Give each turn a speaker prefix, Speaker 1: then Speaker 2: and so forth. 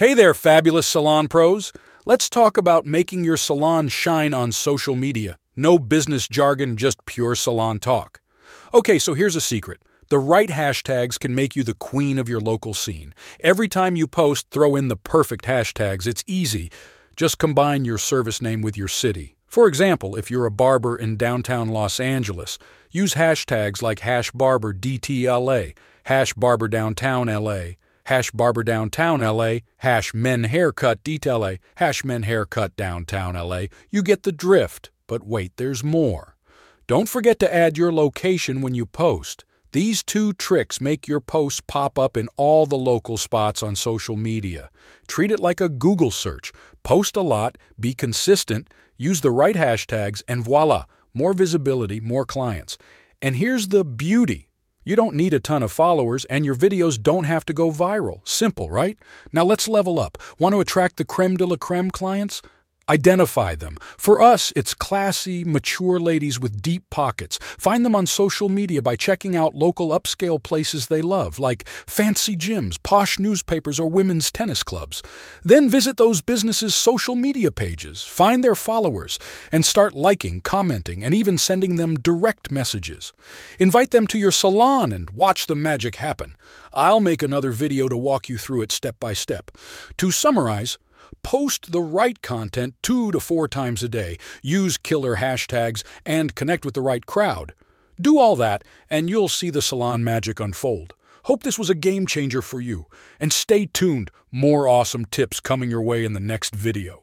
Speaker 1: Hey there, fabulous salon pros. Let's talk about making your salon shine on social media. No business jargon, just pure salon talk. Okay, so here's a secret. The right hashtags can make you the queen of your local scene. Every time you post, throw in the perfect hashtags. It's easy. Just combine your service name with your city. For example, if you're a barber in downtown Los Angeles, use hashtags like hash barber DTLA, hash barber downtown LA, hash men haircut DTLA, hash men haircut downtown LA. You get the drift. But wait, there's more. Don't forget to add your location when you post. These two tricks make your posts pop up in all the local spots on social media. Treat it like a Google search. Post a lot, be consistent, use the right hashtags, and voila, more visibility, more clients. And here's the beauty you don't need a ton of followers, and your videos don't have to go viral. Simple, right? Now let's level up. Want to attract the creme de la creme clients? Identify them. For us, it's classy, mature ladies with deep pockets. Find them on social media by checking out local upscale places they love, like fancy gyms, posh newspapers, or women's tennis clubs. Then visit those businesses' social media pages, find their followers, and start liking, commenting, and even sending them direct messages. Invite them to your salon and watch the magic happen. I'll make another video to walk you through it step by step. To summarize, Post the right content two to four times a day, use killer hashtags, and connect with the right crowd. Do all that, and you'll see the salon magic unfold. Hope this was a game changer for you. And stay tuned, more awesome tips coming your way in the next video.